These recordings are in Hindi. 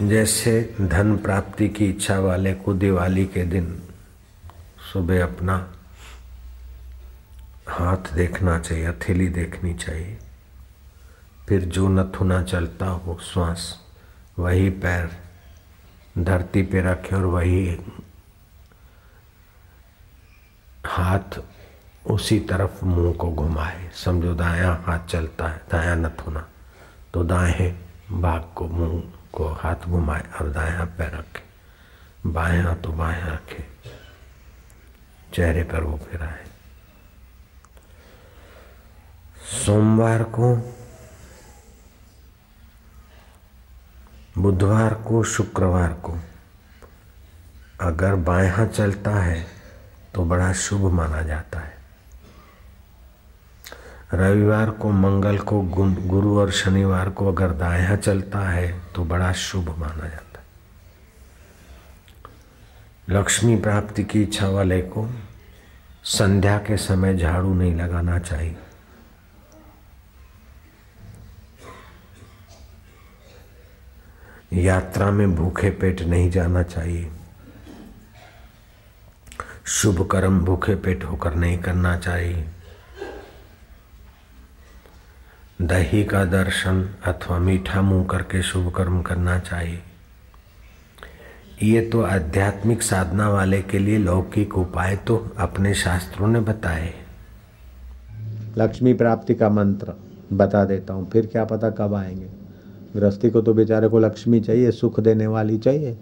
जैसे धन प्राप्ति की इच्छा वाले को दिवाली के दिन सुबह अपना हाथ देखना चाहिए, हथेली देखनी चाहिए। फिर जो नथुना चलता हो, श्वास, वही पैर धरती पे रखे और वही हाथ उसी तरफ़ मुँह को घुमाए। समझो दाया हाथ चलता है, दाया नथुना तो दाएँ भाग को मुँह को हाथ घुमाए और दाया पैर रखे। बाया तो बाया रखे। चेहरे पर वो फिराए सोमवार को, बुधवार को, शुक्रवार को, अगर हाथ चलता है तो बड़ा शुभ माना जाता है। रविवार को मंगल को गुरु और शनिवार को अगर दाया चलता है तो बड़ा शुभ माना जाता है। लक्ष्मी प्राप्ति की इच्छा वाले को संध्या के समय झाड़ू नहीं लगाना चाहिए। यात्रा में भूखे पेट नहीं जाना चाहिए। शुभ कर्म भूखे पेट होकर नहीं करना चाहिए। दही का दर्शन अथवा मीठा मुँह करके शुभ कर्म करना चाहिए। ये तो आध्यात्मिक साधना वाले के लिए लौकिक उपाय तो अपने शास्त्रों ने बताए। लक्ष्मी प्राप्ति का मंत्र बता देता हूँ, फिर क्या पता कब आएँगे। गृहस्थी को तो बेचारे को लक्ष्मी चाहिए, सुख देने वाली चाहिए।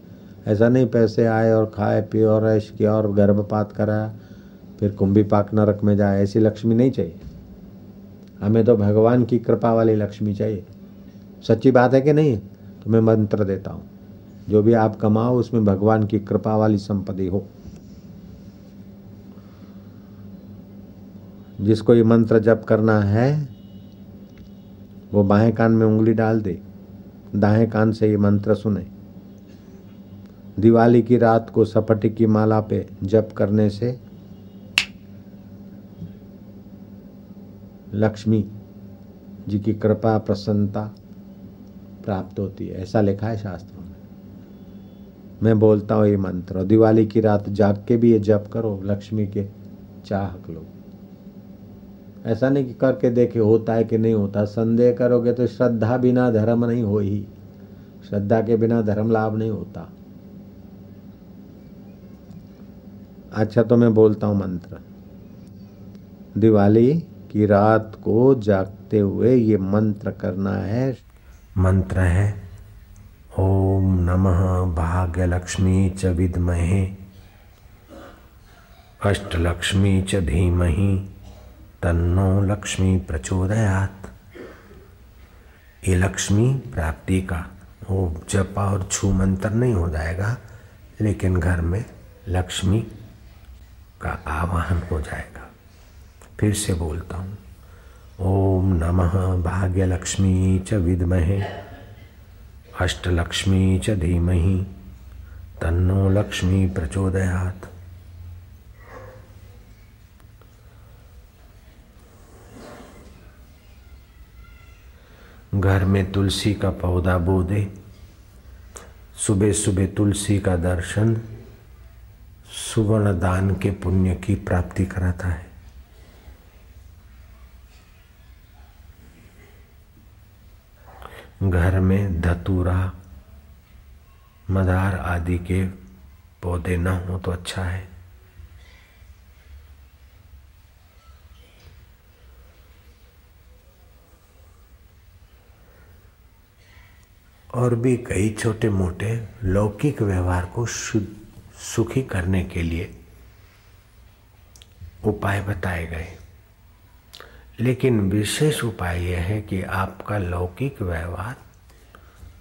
ऐसा नहीं पैसे आए और खाए, पिए और ऐश किया और गर्भपात कराया, फिर कुंभी पाक नरक में जाए, ऐसी लक्ष्मी नहीं चाहिए। हमें तो भगवान की कृपा वाली लक्ष्मी चाहिए। सच्ची बात है कि नहीं? तो मैं मंत्र देता हूँ। जो भी आप कमाओ, उसमें भगवान की कृपा वाली संपत्ति हो। जिसको ये मंत्र जप करना है, वो बाएँ कान में उंगली डाल दे, दाएँ कान से ये मंत्र सुने। दिवाली की रात को सपटी की माला पे जप करने से लक्ष्मी जी की कृपा प्रसन्नता प्राप्त होती है। ऐसा लिखा है शास्त्रों में। मैं बोलता हूँ ये मंत्र दिवाली की रात जाग के भी ये जप करो, लक्ष्मी के चाहक लो ऐसा नहीं कि करके देखे, होता है कि नहीं होता। संदेह करोगे तो श्रद्धा बिना धर्म नहीं हो ही श्रद्धा के बिना धर्म लाभ नहीं होता। अच्छा तो मैं बोलता हूँ मंत्र। दिवाली की रात को जागते हुए ये मंत्र करना है। मंत्र है, ओम नमः भाग्य लक्ष्मी च विद्महे, अष्टलक्ष्मी च धीमहि, तन्नो लक्ष्मी प्रचोदयात। ये लक्ष्मी प्राप्ति का, वो जपा और छू मंत्र नहीं हो जाएगा, लेकिन घर में लक्ष्मी का आवाहन हो जाएगा। फिर से बोलता हूँ, ओम नमः भाग्यलक्ष्मी च विद्महे, अष्टलक्ष्मी च धीमहि, तन्नो लक्ष्मी प्रचोदयात। घर में तुलसी का पौधा बो दे सुबह सुबह तुलसी का दर्शन सुवर्ण दान के पुण्य की प्राप्ति कराता है। घर में धतूरा, मदार आदि के पौधे न हो तो अच्छा है। और भी कई छोटे मोटे लौकिक व्यवहार को शुद्ध, सुखी करने के लिए उपाय बताए गए। लेकिन विशेष उपाय यह है कि आपका लौकिक व्यवहार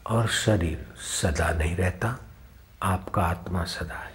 और शरीर सदा नहीं रहता, आपका आत्मा सदा है।